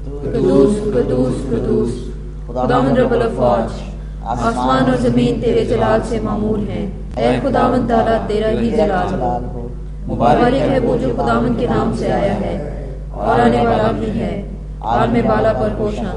कदूस कदूस कदूस खुदावंद रब्बुल फौज, आसमान और ज़मीन तेरे जलाल से मामूर हैं। ऐ खुदावंद ताला, तेरा ही जलाल हो। मुबारक है वो जो खुदावंद के नाम से आया है और आने वाला भी है। और में बाला पर होशा